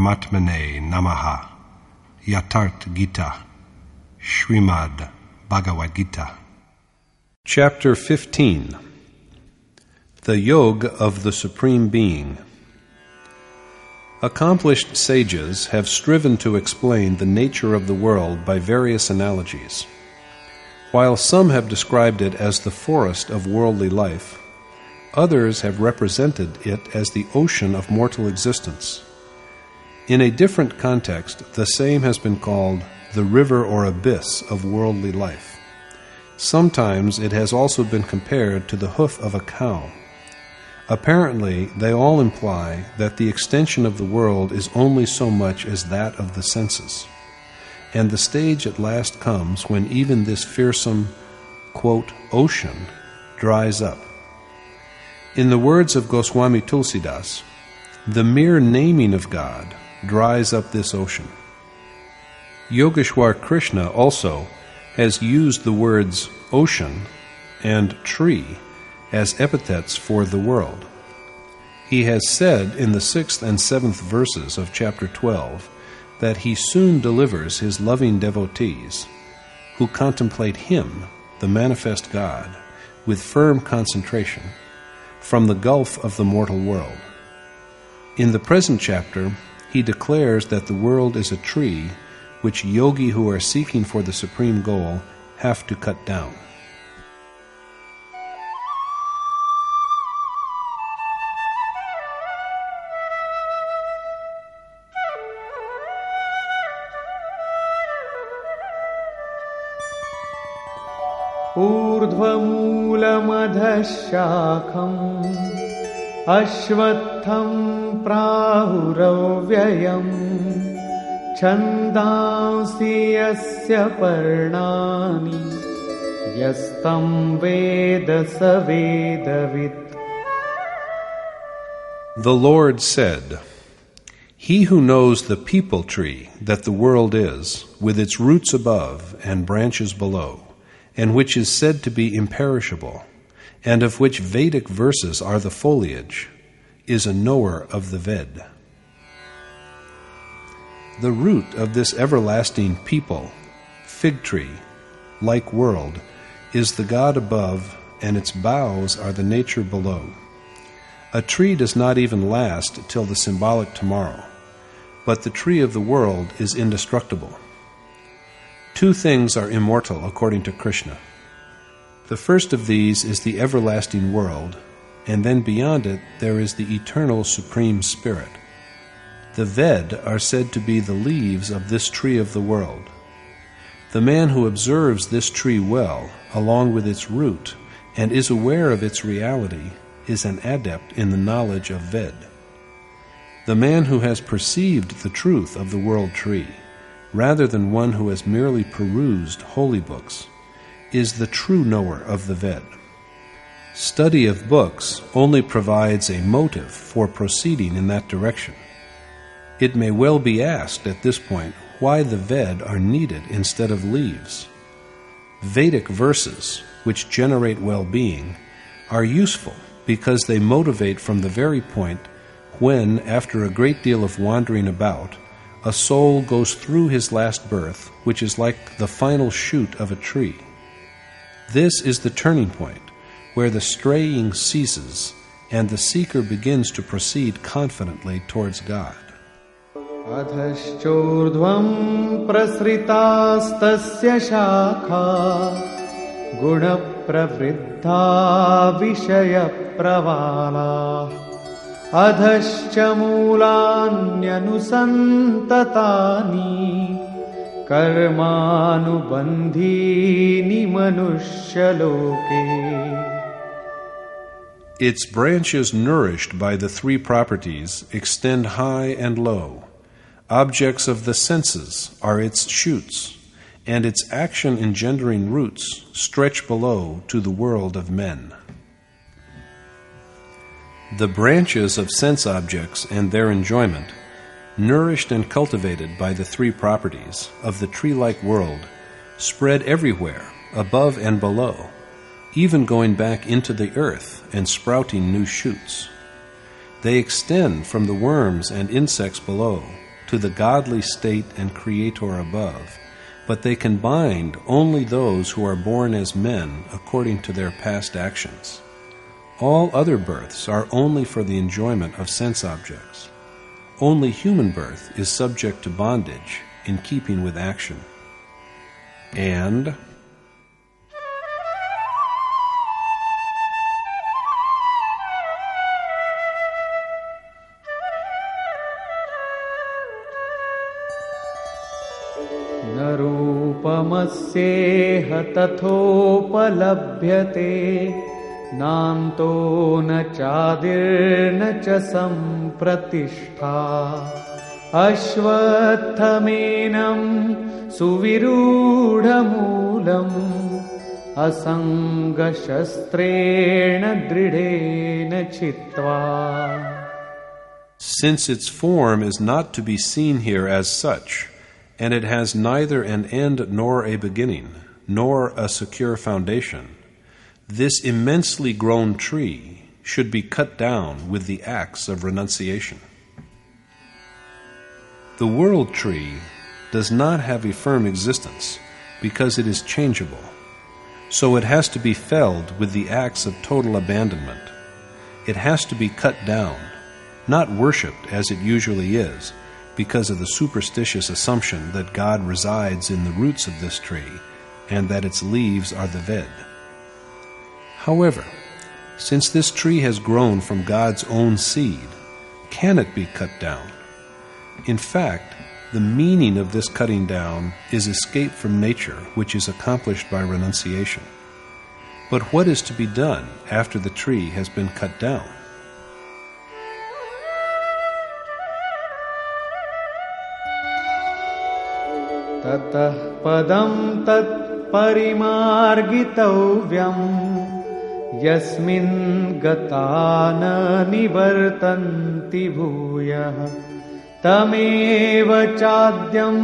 Paramatmane Namaha Yatharth Gita Srimad Bhagavad Gita Chapter 15 The Yoga of the Supreme Being Accomplished sages have striven to explain the nature of the world by various analogies. While some have described it as the forest of worldly life, others have represented it as the ocean of mortal existence. In a different context, the same has been called the river or abyss of worldly life. Sometimes it has also been compared to the hoof of a cow. Apparently, they all imply that the extension of the world is only so much as that of the senses. And the stage at last comes when even this fearsome, quote, ocean dries up. In the words of Goswami Tulsidas, the mere naming of God dries up this ocean. Yogeshwar Krishna also has used the words ocean and tree as epithets for the world. He has said in the sixth and seventh verses of chapter 12 that he soon delivers his loving devotees, who contemplate him, the manifest God, with firm concentration, from the gulf of the mortal world. In the present chapter, he declares that the world is a tree which yogi who are seeking for the supreme goal have to cut down. ऊर्ध्वमूलमधशाखम् अश्वत्थं प्राहुरव्ययम् छन्दांसि यस्य पर्णानि यस्तं वेद स वेदवित्। The Lord said, He who knows the peepul tree that the world is, with its roots above and branches below, and which is said to be imperishable, and of which Vedic verses are the foliage, is a knower of the Ved. The root of this everlasting peepul, fig tree, like world, is the God above, and its boughs are the nature below. A tree does not even last till the symbolic tomorrow, but the tree of the world is indestructible. Two things are immortal according to Krishna. The first of these is the everlasting world, and then beyond it there is the eternal Supreme Spirit. The Ved are said to be the leaves of this tree of the world. The man who observes this tree well, along with its root, and is aware of its reality, is an adept in the knowledge of Ved. The man who has perceived the truth of the world tree, rather than one who has merely perused holy books, is the true knower of the Ved. Study of books only provides a motive for proceeding in that direction. It may well be asked at this point why the Ved are needed instead of leaves. Vedic verses, which generate well being, are useful because they motivate from the very point when, after a great deal of wandering about, a soul goes through his last birth, which is like the final shoot of a tree. This is the turning point where the straying ceases and the seeker begins to proceed confidently towards God. अधश्चोर्ध्वम् प्रसृतास्तस्य शाखा गुणप्रवृद्धा विषयप्रवालाः अधश्च मूलान्यनुसन्ततानि कर्मानुबन्धीनि मनुष्यलोके Its branches, nourished by the three properties, extend high and low. Objects of the senses are its shoots, and its action engendering roots stretch below to the world of men. The branches of sense objects and their enjoyment, nourished and cultivated by the three properties of the tree like world, spread everywhere, above and below, even going back into the earth and sprouting new shoots. They extend from the worms and insects below to the godly state and creator above, but they can bind only those who are born as men according to their past actions. All other births are only for the enjoyment of sense objects. Only human birth is subject to bondage in keeping with action. And न रूपमस्येह तथोपलभ्यते नान्तो न चादिर्न च सम्प्रतिष्ठा अश्वत्थमेनं सुविरूढमूलम् असङ्गशस्त्रेण दृढेन चित्वा Since its form is not to be seen here as such, and it has neither an end nor a beginning, nor a secure foundation, this immensely grown tree should be cut down with the axe of renunciation. The world tree does not have a firm existence because it is changeable, so it has to be felled with the axe of total abandonment. It has to be cut down, not worshipped as it usually is, because of the superstitious assumption that God resides in the roots of this tree and that its leaves are the Ved. However, since this tree has grown from God's own seed, can it be cut down? In fact, the meaning of this cutting down is escape from nature, which is accomplished by renunciation. But what is to be done after the tree has been cut down? ततः पदं तत्परिमार्गितव्यम् यस्मिन् गता न निवर्तन्ति भूयः तमेव चाद्यं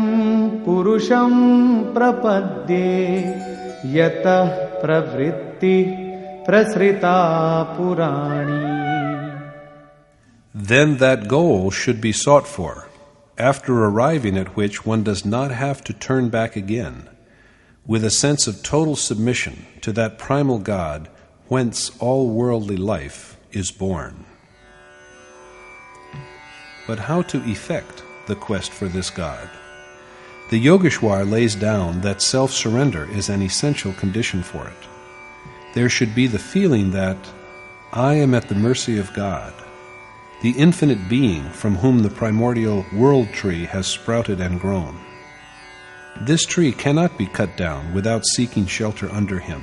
पुरुषं प्रपद्ये यतः प्रवृत्तिः प्रसृता पुराणी Then that goal should be sought for, after arriving at which one does not have to turn back again, with a sense of total submission to that primal God whence all worldly life is born. But how to effect the quest for this God? The Yogeshwar lays down that self surrender is an essential condition for it. There should be the feeling that I am at the mercy of God, the infinite being from whom the primordial world tree has sprouted and grown. This tree cannot be cut down without seeking shelter under him.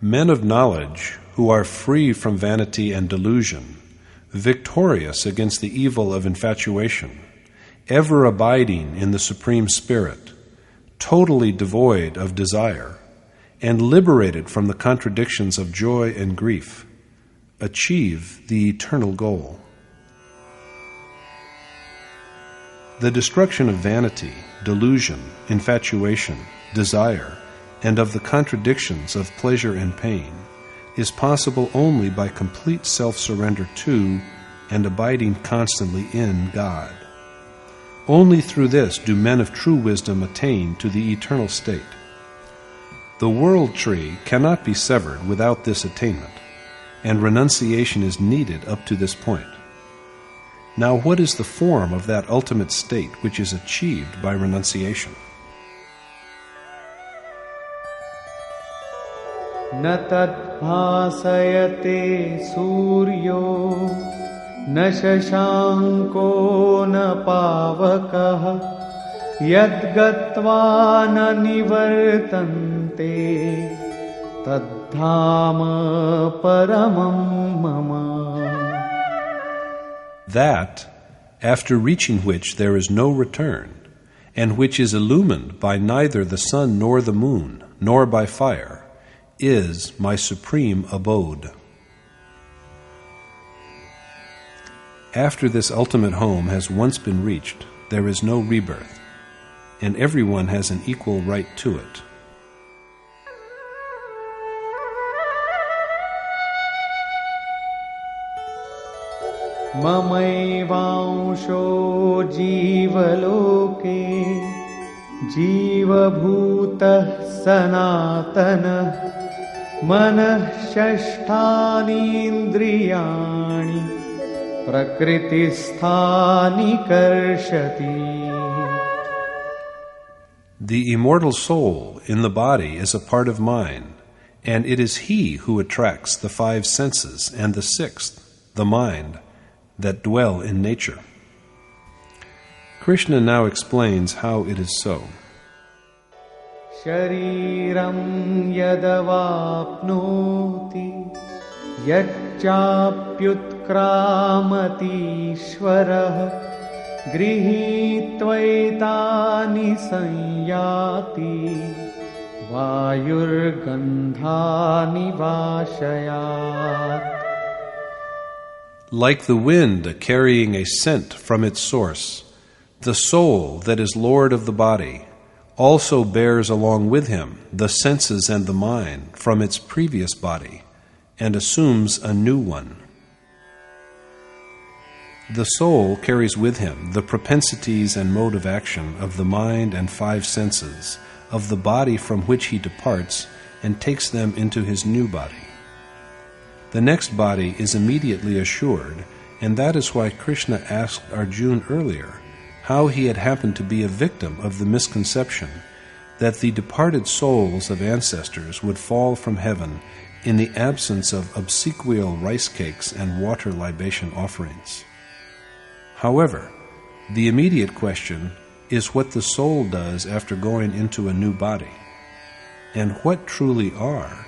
Men of knowledge who are free from vanity and delusion, victorious against the evil of infatuation, ever abiding in the Supreme Spirit, totally devoid of desire, and liberated from the contradictions of joy and grief, achieve the eternal goal. The destruction of vanity, delusion, infatuation, desire, and of the contradictions of pleasure and pain is possible only by complete self surrender to and abiding constantly in God. Only through this do men of true wisdom attain to the eternal state. The world tree cannot be severed without this attainment, and renunciation is needed up to this point. Now, what is the form of that ultimate state which is achieved by renunciation? न तद्भासयते सूर्यो न शशाङ्को न पावकः यद्गत्वा न निवर्तन्ते तद्धाम परमं मम that, after reaching which there is no return, and which is illumined by neither the sun nor the moon, nor by fire, is my supreme abode. After this ultimate home has once been reached, there is no rebirth, and everyone has an equal right to it. ममैवांशो जीवलोके जीवभूतः सनातनः मनः षष्ठानीन्द्रियाणि प्रकृतिस्थानि कर्षति The immortal soul in the body is a part of mine, and it is he who attracts the five senses and the sixth, the mind, that dwell in nature. Krishna now explains how it is so. शरीरं यदवाप्नोति यच्चाप्युत्क्रामतीश्वरः गृहीत्वैतानि संयाति वायुर्गन्धानि वाशयात् like the wind carrying a scent from its source, the soul that is Lord of the body also bears along with him the senses and the mind from its previous body and assumes a new one. The soul carries with him the propensities and mode of action of the mind and five senses of the body from which he departs and takes them into his new body. The next body is immediately assured, and that is why Krishna asked Arjuna earlier how he had happened to be a victim of the misconception that the departed souls of ancestors would fall from heaven in the absence of obsequial rice cakes and water libation offerings. However, the immediate question is what the soul does after going into a new body, and what truly are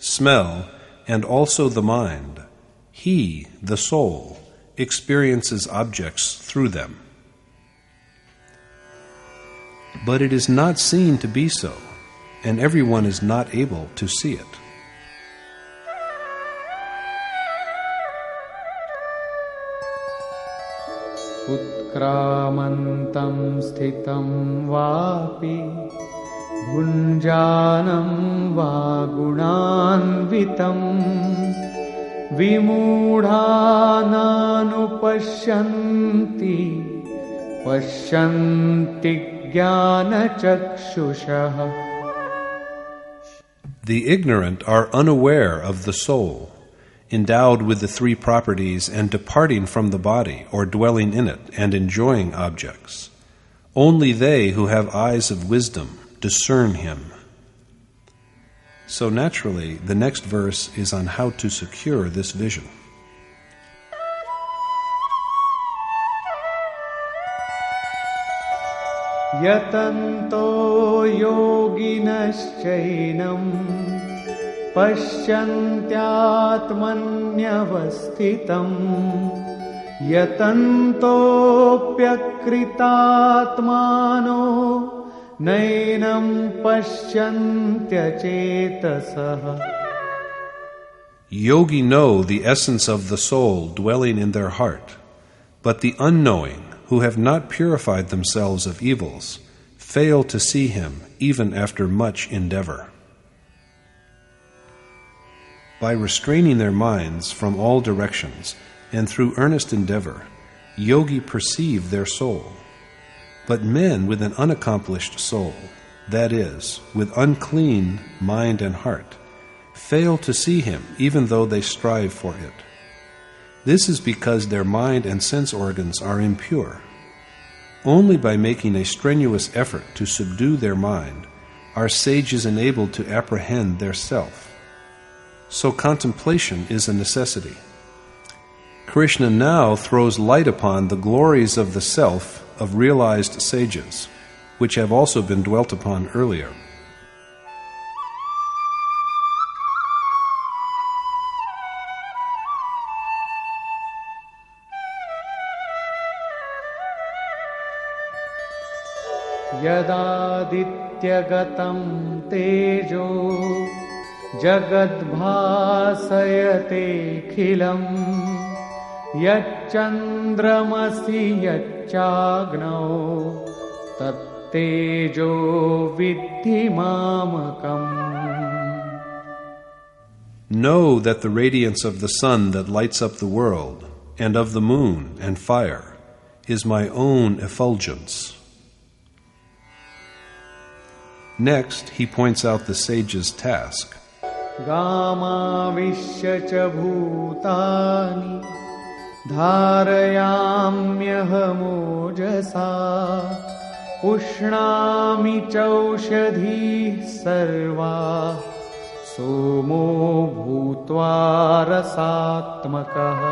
smell, and also the mind, he, the soul, experiences objects through them. But it is not seen to be so, and everyone is not able to see it. उत्क्रामन्तं स्थितं वापि भुञ्जानं वा गुणान्वितम् विमूढानानुपश्यन्ति पश्यन्ति ज्ञानचक्षुषः The ignorant are unaware of the soul, endowed with the three properties and departing from the body or dwelling in it and enjoying objects. Only they who have eyes of wisdom discern him. So naturally, the next verse is on how to secure this vision. यतन्तो योगिनश्चैनं पश्यन्त्यात्मन्यवस्थितम् यतन्तोऽप्यकृतात्मानो नैनं पश्यन्त्यचेतसः Yogi know the essence of the soul dwelling in their heart, but the unknowing, who have not purified themselves of evils, fail to see him even after much endeavor. By restraining their minds from all directions and through earnest endeavor, yogi perceive their soul. But men with an unaccomplished soul, that is, with unclean mind and heart, fail to see him even though they strive for it. This is because their mind and sense organs are impure. Only by making a strenuous effort to subdue their mind are sages enabled to apprehend their self. So contemplation is a necessity. Krishna now throws light upon the glories of the self of realized sages, which have also been dwelt upon earlier. यदादित्यगतं तेजो जगद्भासयतेऽखिलम् यच्चन्द्रमसि यच्चाग्नौ तत्तेजो विद्धि मामकम् Know that the radiance of the sun that lights up the world, and of the moon and fire, is my own effulgence. Next, he points out the sage's task. गामाविश्य च भूतानि धारयाम्यहमोजसा पुष्णामि चौषधीः सर्वा सोमो भूत्वा रसात्मकः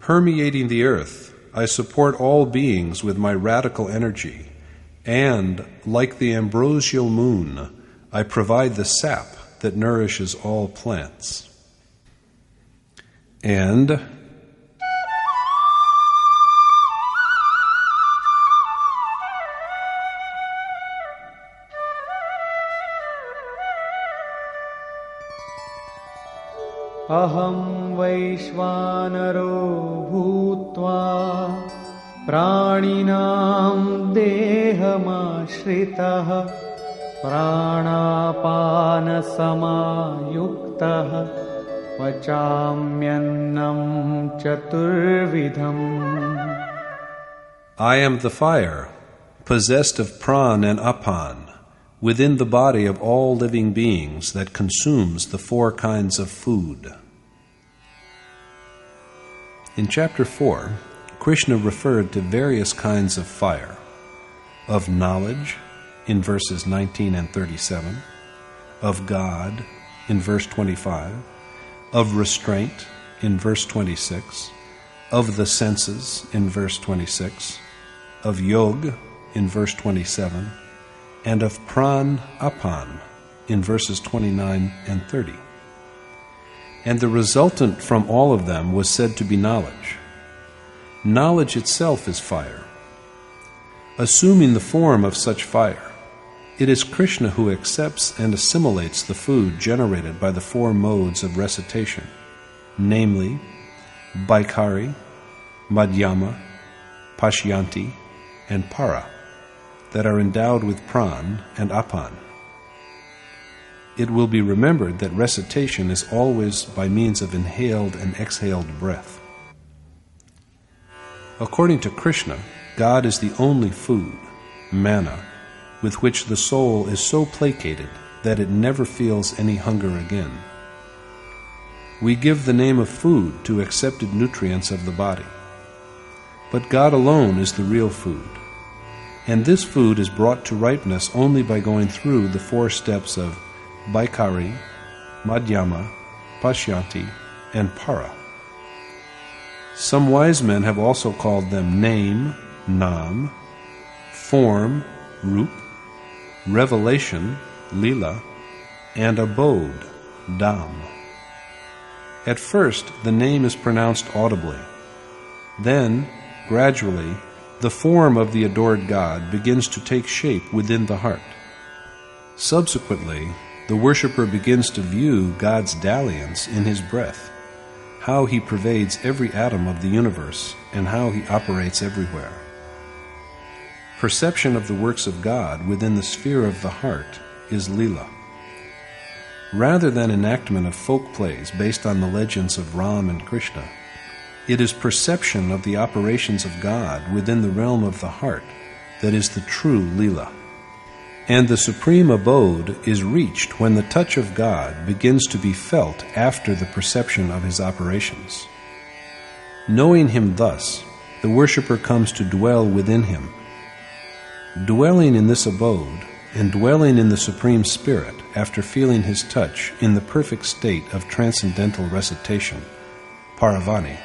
Permeating the earth, I support all beings with my radical energy, and, like the ambrosial moon, I provide the sap that nourishes all plants. And अहं वैश्वानरो भूत्वा प्राणिनां देहमाश्रितः प्राणापानसमायुक्तः पचाम्यन्नं चतुर्विधम् I am the fire, possessed of pran and apan, within the body of all living beings that consumes the four kinds of food. In chapter 4, Krishna referred to various kinds of fire of knowledge in verses 19 and 37, of God in verse 25, of restraint in verse 26, of the senses in verse 26, of yog in verse 27, and of pran apan in verses 29 and 30. And the resultant from all of them was said to be knowledge. Knowledge itself is fire. Assuming the form of such fire, it is Krishna who accepts and assimilates the food generated by the four modes of recitation, namely Baikari, Madhyama, Pashyanti, and Para, that are endowed with pran and apan. It will be remembered that recitation is always by means of inhaled and exhaled breath. According to Krishna, God is the only food, manna, with which the soul is so placated that it never feels any hunger again. We give the name of food to accepted nutrients of the body. But God alone is the real food. And this food is brought to ripeness only by going through the four steps of Baikari, Madhyama, Pashyanti, and Para. Some wise men have also called them name, nam, form, rup, revelation, lila, and abode, dham. At first, the name is pronounced audibly. Then, gradually, the form of the adored God begins to take shape within the heart. Subsequently, the worshipper begins to view God's dalliance in his breath, how he pervades every atom of the universe, and how he operates everywhere. Perception of the works of God within the sphere of the heart is lila. Rather than enactment of folk plays based on the legends of Ram and Krishna, it is perception of the operations of God within the realm of the heart that is the true lila. And the supreme abode is reached when the touch of God begins to be felt after the perception of his operations. Knowing him thus, the worshipper comes to dwell within him. Dwelling in this abode, and dwelling in the Supreme Spirit after feeling his touch in the perfect state of transcendental recitation, paravani,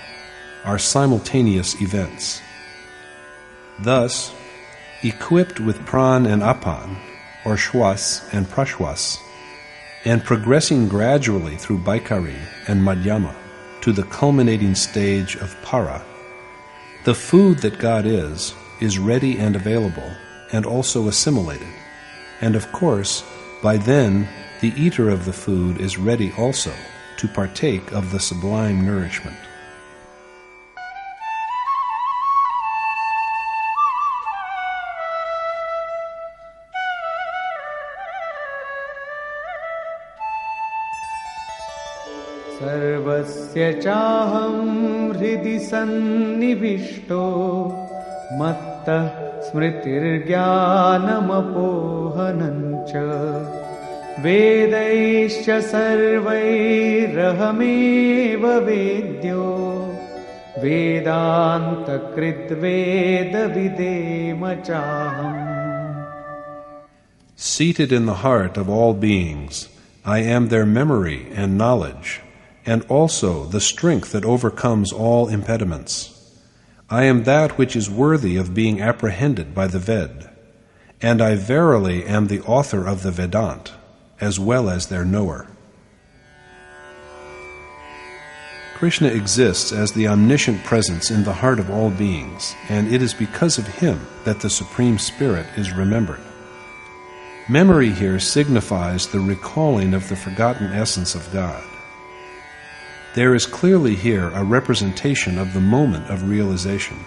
are simultaneous events. Thus, equipped with pran and apan, or shwas and prashwas, and progressing gradually through baikari and madhyama to the culminating stage of para, the food that God is is ready and available and also assimilated. And of course, by then, the eater of the food is ready also to partake of the sublime nourishment. सर्वस्य चाहं हृदि सन्निविष्टो मत्तः स्मृतिर्ज्ञानमपोहनं च वेदैश्च सर्वैरहमेव वेद्यो वेदान्तकृद्वेदविदेम चाहम् Seated in the heart of all beings, I am their memory and knowledge, and also the strength that overcomes all impediments. I am that which is worthy of being apprehended by the Ved, and I verily am the author of the Vedant, as well as their knower. Krishna exists as the omniscient presence in the heart of all beings, and it is because of him that the Supreme Spirit is remembered. Memory here signifies the recalling of the forgotten essence of God. There is clearly here a representation of the moment of realization.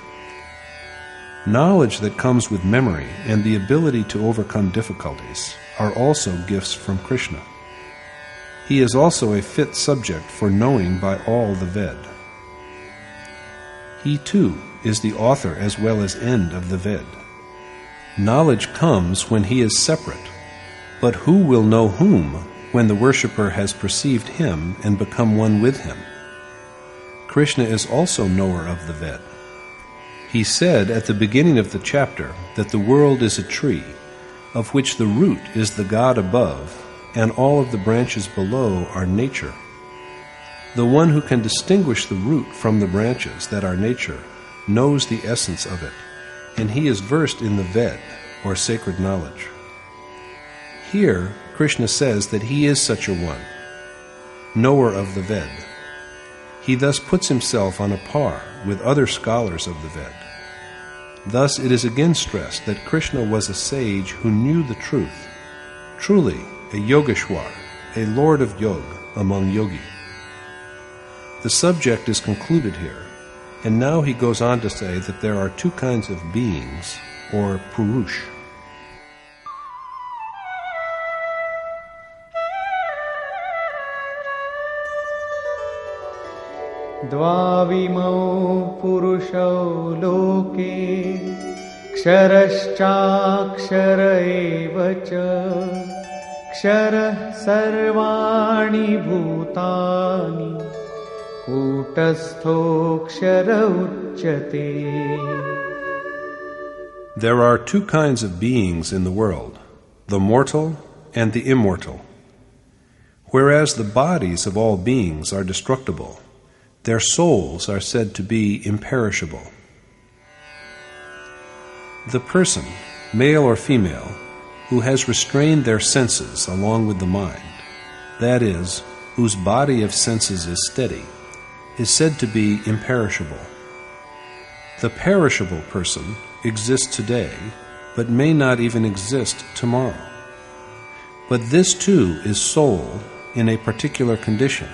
Knowledge that comes with memory and the ability to overcome difficulties are also gifts from Krishna. He is also a fit subject for knowing by all the Ved. He too is the author as well as end of the Ved. Knowledge comes when he is separate, but who will know whom when the worshipper has perceived him and become one with him? Krishna is also knower of the Ved. He said at the beginning of the chapter that the world is a tree, of which the root is the God above, and all of the branches below are nature. The one who can distinguish the root from the branches that are nature knows the essence of it, and he is versed in the Ved, or sacred knowledge. Here, Krishna says that he is such a one, knower of the Ved. He thus puts himself on a par with other scholars of the Ved. Thus, it is again stressed that Krishna was a sage who knew the truth, truly a Yogeshwar, a lord of yoga among yogi. The subject is concluded here, and now he goes on to say that there are two kinds of beings, or purush. द्वाविमौ पुरुषौ लोके क्षरश्चाक्षर एव च क्षरः सर्वाणि भूतानि कूटस्थोऽक्षर उच्यते There are two kinds of beings in the world the mortal and the immortal. Whereas the bodies of all beings are destructible, their souls are said to be imperishable. The person, male or female, who has restrained their senses along with the mind, that is, whose body of senses is steady, is said to be imperishable. The perishable person exists today, but may not even exist tomorrow. But this too is soul in a particular condition.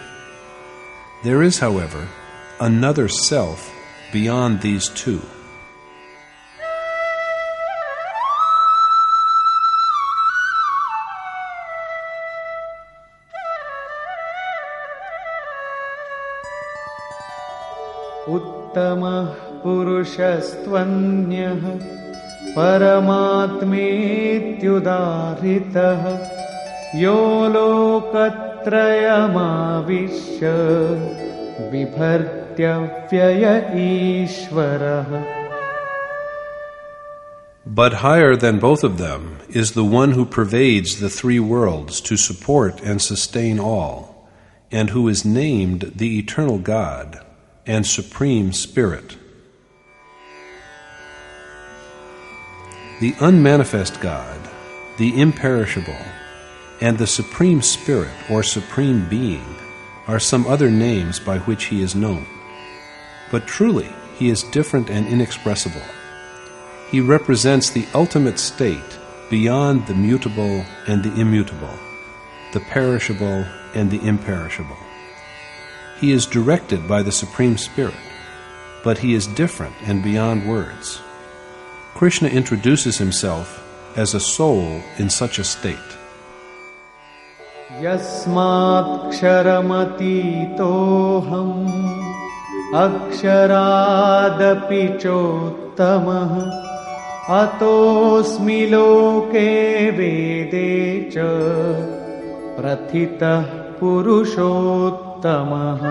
There is, however, another self beyond these two. उत्तमः पुरुषस्त्वन्यः परमात्मेत्युदाहृतः यो लोकत्रयमाविश्य बिभर्त्यव्यय ईश्वरः But higher than both of them is the one who pervades the three worlds to support and sustain all, and who is named the Eternal God and Supreme Spirit. The unmanifest God, the imperishable, and the Supreme Spirit or Supreme Being are some other names by which he is known. But truly, he is different and inexpressible. He represents the ultimate state beyond the mutable and the immutable, the perishable and the imperishable. He is directed by the Supreme Spirit, but he is different and beyond words. Krishna introduces himself as a soul in such a state. यस्मात्क्षरमतीतोऽहम् अक्षरादपि चोत्तमः अतोऽस्मि लोके वेदे च प्रथितः पुरुषोत्तमः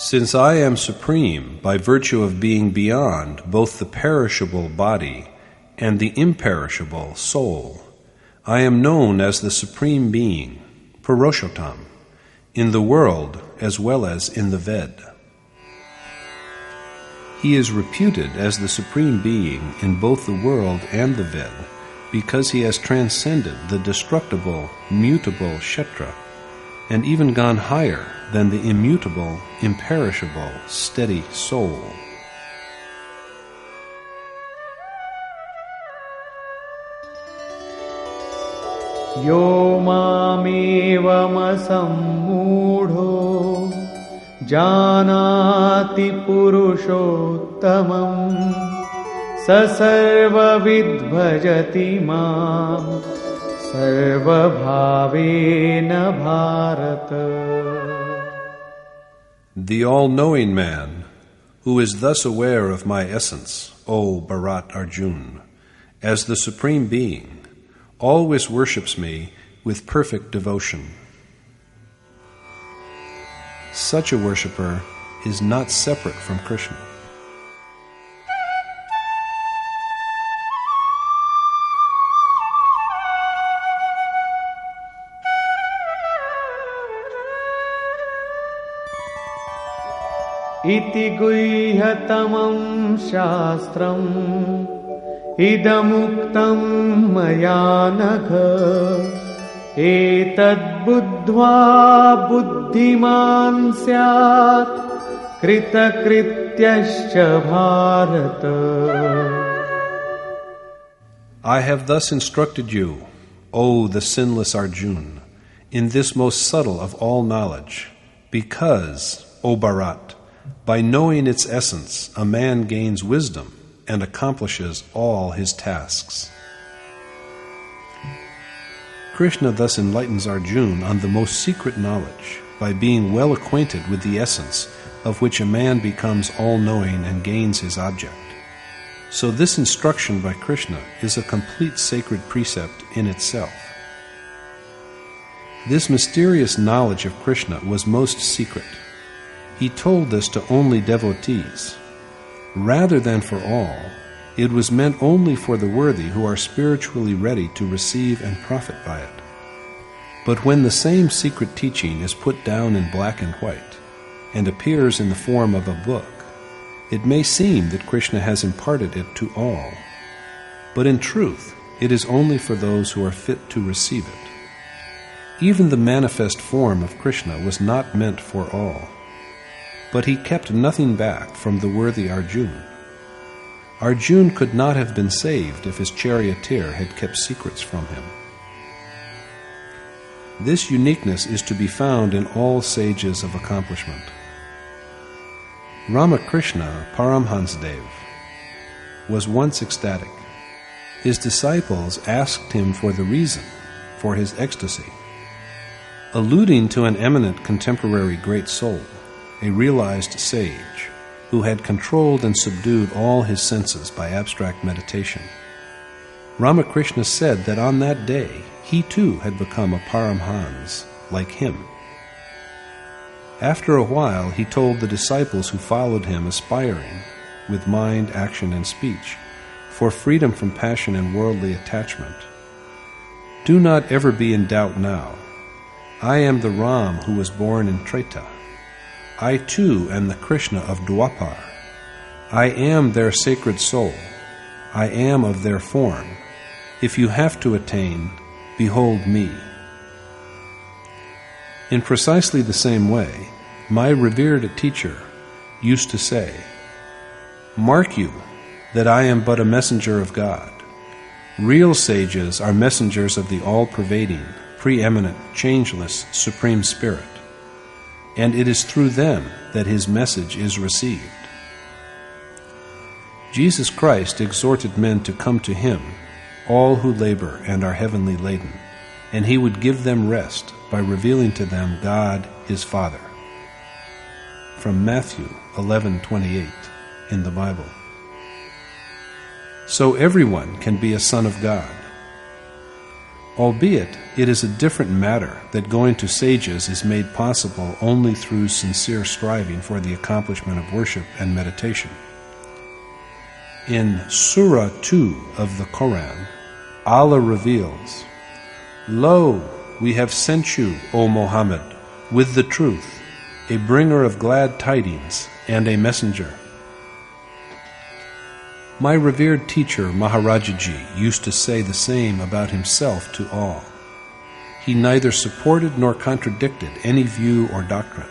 Since I am supreme by virtue of being beyond both the perishable body and the imperishable soul, I am known as the Supreme Being, Purushottam, in the world as well as in the Ved. He is reputed as the Supreme Being in both the world and the Ved because he has transcended the destructible, mutable Kshetra and even gone higher than the immutable, imperishable, steady soul. यो मामेवमसम्मूढो जानाति पुरुषोत्तमम् स सर्वविद्भजति माम् सर्वभावेन Bharat The all knowing man, who is thus aware of my essence, O Bharat Arjun, as the Supreme Being, always worships me with perfect devotion. Such a worshipper is not separate from Krishna. इति गुह्यतमं शास्त्रम् इदमुक्तं मया नघ एतद्बुद्ध्वा बुद्धिमान् स्यात् कृतकृत्यश्च Bharat I have thus instructed you, O the sinless Arjun, in this most subtle of all knowledge, because, O Bharat, by knowing its essence, a man gains wisdom and accomplishes all his tasks. Krishna thus enlightens Arjun on the most secret knowledge by being well acquainted with the essence of which a man becomes all knowing and gains his object. So, this instruction by Krishna is a complete sacred precept in itself. This mysterious knowledge of Krishna was most secret. He told this to only devotees. Rather than for all, it was meant only for the worthy who are spiritually ready to receive and profit by it. But when the same secret teaching is put down in black and white and appears in the form of a book, it may seem that Krishna has imparted it to all. But in truth, it is only for those who are fit to receive it. Even the manifest form of Krishna was not meant for all. But he kept nothing back from the worthy Arjun. Arjun could not have been saved if his charioteer had kept secrets from him. This uniqueness is to be found in all sages of accomplishment. Ramakrishna Paramhansdev was once ecstatic. His disciples asked him for the reason for his ecstasy. Alluding to an eminent contemporary great soul, a realized sage, who had controlled and subdued all his senses by abstract meditation. Ramakrishna said that on that day he too had become a Paramhans, like him. After a while, he told the disciples who followed him, aspiring, with mind, action, and speech, for freedom from passion and worldly attachment. Do not ever be in doubt now. I am the Ram who was born in Treta. I too am the Krishna of Dwapar. I am their sacred soul. I am of their form. If you have to attain, behold me. In precisely the same way, my revered teacher used to say, Mark you that I am but a messenger of God. Real sages are messengers of the all pervading, preeminent, changeless, Supreme Spirit, and it is through them that his message is received. Jesus Christ exhorted men to come to him, all who labor and are heavenly laden, and he would give them rest by revealing to them God his Father. From Matthew 11:28 in the Bible. So everyone can be a son of God. Albeit it is a different matter that going to sages is made possible only through sincere striving for the accomplishment of worship and meditation. In Surah 2 of the Koran, Allah reveals, Lo, we have sent you, O Muhammad, with the truth, a bringer of glad tidings and a messenger. My revered teacher Maharajaji used to say the same about himself to all. He neither supported nor contradicted any view or doctrine,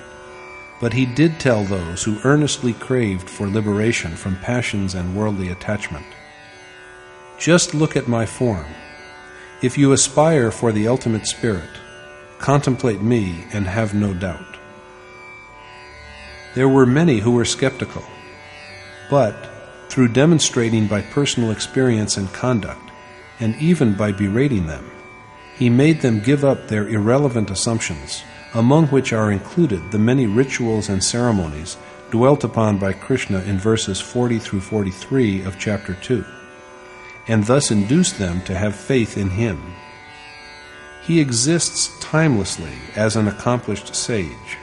but he did tell those who earnestly craved for liberation from passions and worldly attachment. Just look at my form. If you aspire for the ultimate spirit, contemplate me and have no doubt. There were many who were skeptical, but through demonstrating by personal experience and conduct, and even by berating them, he made them give up their irrelevant assumptions, among which are included the many rituals and ceremonies dwelt upon by Krishna in verses 40 through 43 of chapter 2, and thus induced them to have faith in him. He exists timelessly as an accomplished sage.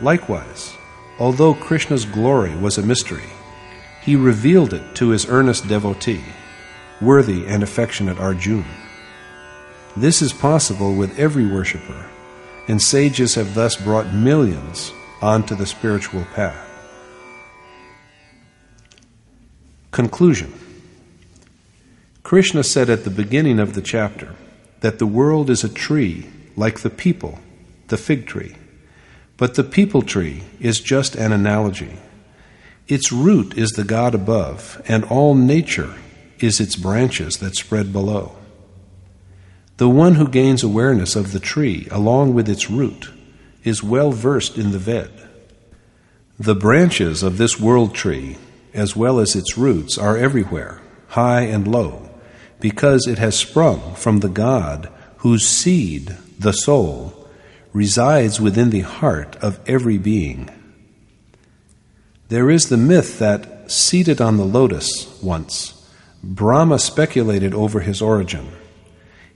Likewise, although Krishna's glory was a mystery, he revealed it to his earnest devotee, worthy and affectionate Arjun. This is possible with every worshipper, and sages have thus brought millions onto the spiritual path. Conclusion Krishna said at the beginning of the chapter that the world is a tree like the peepul, the fig tree. But the peepul tree is just an analogy. Its root is the God above, and all nature is its branches that spread below. The one who gains awareness of the tree along with its root is well versed in the Ved. The branches of this world tree, as well as its roots, are everywhere, high and low, because it has sprung from the God whose seed, the soul, resides within the heart of every being. There is the myth that, seated on the lotus once, Brahma speculated over his origin.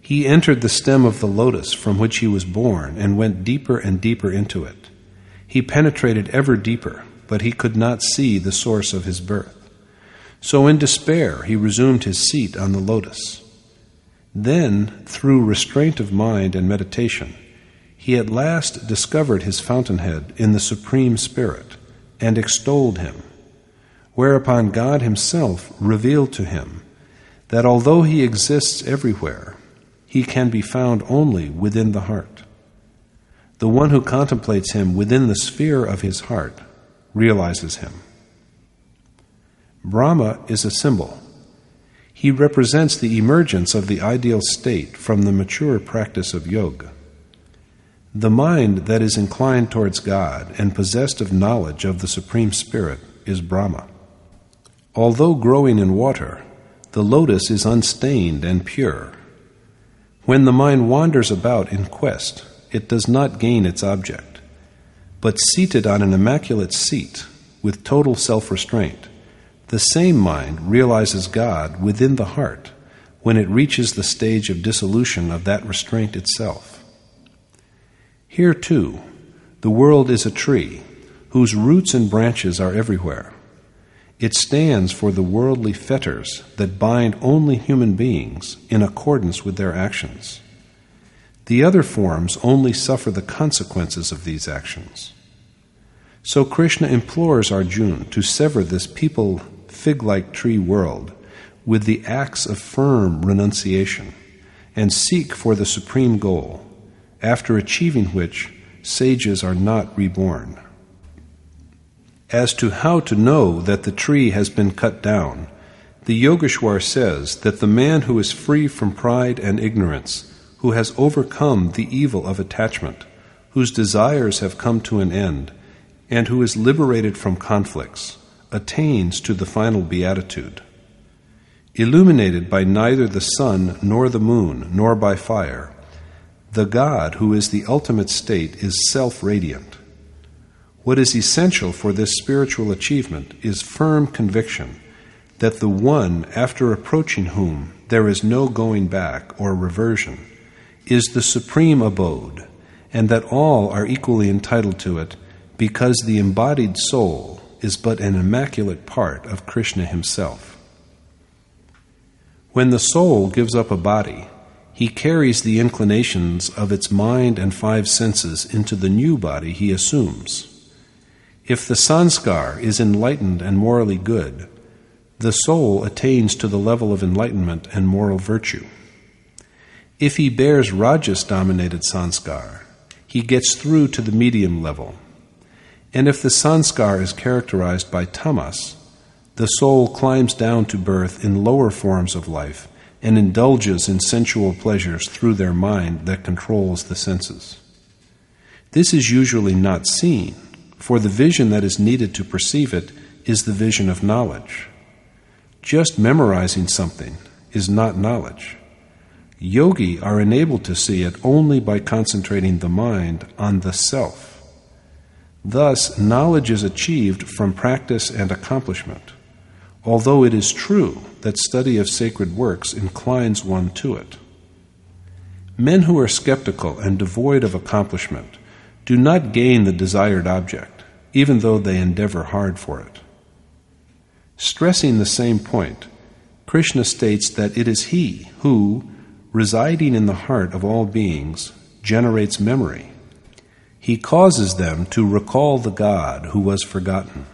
He entered the stem of the lotus from which he was born and went deeper and deeper into it. He penetrated ever deeper, but he could not see the source of his birth. So, in despair, he resumed his seat on the lotus. Then, through restraint of mind and meditation, he at last discovered his fountainhead in the Supreme Spirit and extolled him. Whereupon God Himself revealed to him that although He exists everywhere, He can be found only within the heart. The one who contemplates Him within the sphere of his heart realizes Him. Brahma is a symbol. He represents the emergence of the ideal state from the mature practice of yoga. The mind that is inclined towards God and possessed of knowledge of the Supreme Spirit is Brahma. Although growing in water, the lotus is unstained and pure. When the mind wanders about in quest, it does not gain its object. But seated on an immaculate seat, with total self restraint, the same mind realizes God within the heart when it reaches the stage of dissolution of that restraint itself. Here, too, the world is a tree whose roots and branches are everywhere. It stands for the worldly fetters that bind only human beings in accordance with their actions. The other forms only suffer the consequences of these actions. So Krishna implores Arjuna to sever this peepul fig like tree world with the axe of firm renunciation and seek for the supreme goal, after achieving which sages are not reborn. As to how to know that the tree has been cut down, the Yogeshwar says that the man who is free from pride and ignorance, who has overcome the evil of attachment, whose desires have come to an end, and who is liberated from conflicts, attains to the final beatitude. Illuminated by neither the sun nor the moon nor by fire, the God who is the ultimate state is self radiant. What is essential for this spiritual achievement is firm conviction that the one after approaching whom there is no going back or reversion is the supreme abode, and that all are equally entitled to it because the embodied soul is but an immaculate part of Krishna himself. When the soul gives up a body, he carries the inclinations of its mind and five senses into the new body he assumes. If the sanskar is enlightened and morally good, the soul attains to the level of enlightenment and moral virtue. If he bears rajas dominated sanskar, he gets through to the medium level. And if the sanskar is characterized by tamas, the soul climbs down to birth in lower forms of life and indulges in sensual pleasures through their mind that controls the senses. This is usually not seen, for the vision that is needed to perceive it is the vision of knowledge. Just memorizing something is not knowledge. Yogi are enabled to see it only by concentrating the mind on the self. Thus, knowledge is achieved from practice and accomplishment although it is true that study of sacred works inclines one to it. Men who are skeptical and devoid of accomplishment do not gain the desired object, even though they endeavor hard for it. Stressing the same point, Krishna states that it is He who, residing in the heart of all beings, generates memory. He causes them to recall the God who was forgotten.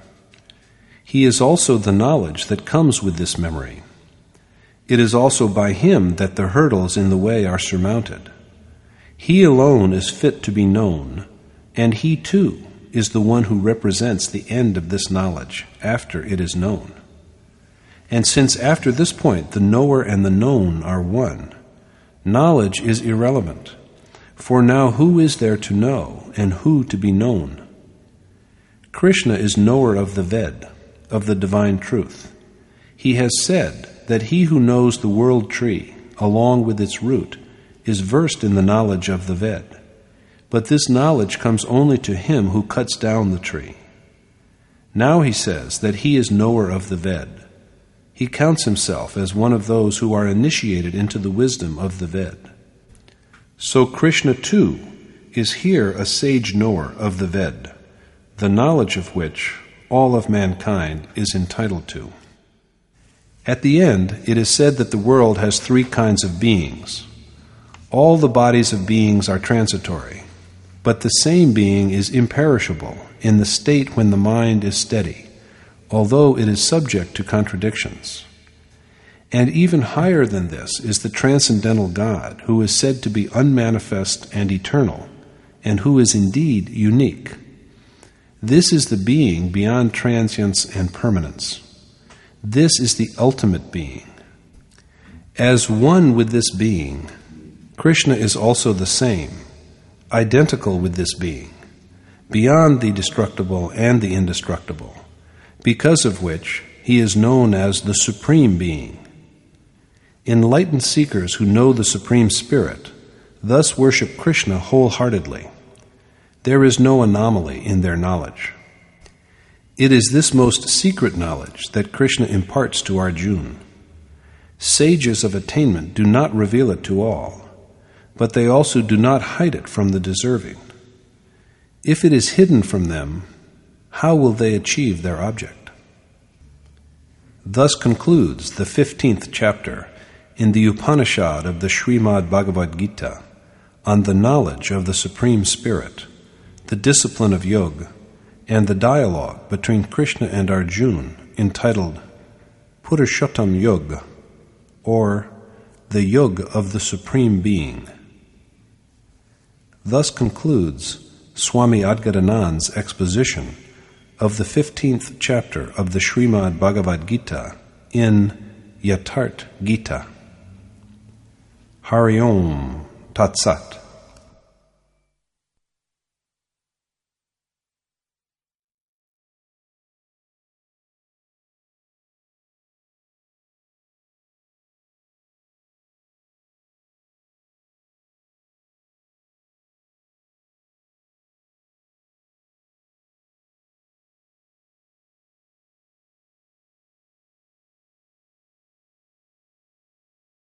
He is also the knowledge that comes with this memory. It is also by Him that the hurdles in the way are surmounted. He alone is fit to be known, and He too is the one who represents the end of this knowledge after it is known. And since after this point the knower and the known are one, knowledge is irrelevant. For now, who is there to know and who to be known? Krishna is knower of the Ved of the divine truth. He has said that he who knows the world tree, along with its root, is versed in the knowledge of the Ved. But this knowledge comes only to him who cuts down the tree. Now he says that he is knower of the Ved. He counts himself as one of those who are initiated into the wisdom of the Ved. So Krishna too is here a sage knower of the Ved, the knowledge of which all of mankind is entitled to. At the end, it is said that the world has three kinds of beings. All the bodies of beings are transitory, but the same being is imperishable in the state when the mind is steady, although it is subject to contradictions. And even higher than this is the transcendental God, who is said to be unmanifest and eternal, and who is indeed unique. This is the being beyond transience and permanence. This is the ultimate being. As one with this being, Krishna is also the same, identical with this being, beyond the destructible and the indestructible, because of which he is known as the Supreme Being. Enlightened seekers who know the Supreme Spirit thus worship Krishna wholeheartedly. There is no anomaly in their knowledge. It is this most secret knowledge that Krishna imparts to Arjuna. Sages of attainment do not reveal it to all, but they also do not hide it from the deserving. If it is hidden from them, how will they achieve their object? Thus concludes the 15th chapter in the Upanishad of the Srimad Bhagavad Gita on the knowledge of the Supreme Spirit, the discipline of yoga, and the dialogue between Krishna and Arjuna entitled Purushottam Yoga, or the Yoga of the Supreme Being. Thus concludes Swami Adgadanand's exposition of the 15th chapter of the Srimad Bhagavad Gita in Yatharth Gita. Hari Om Tat Sat.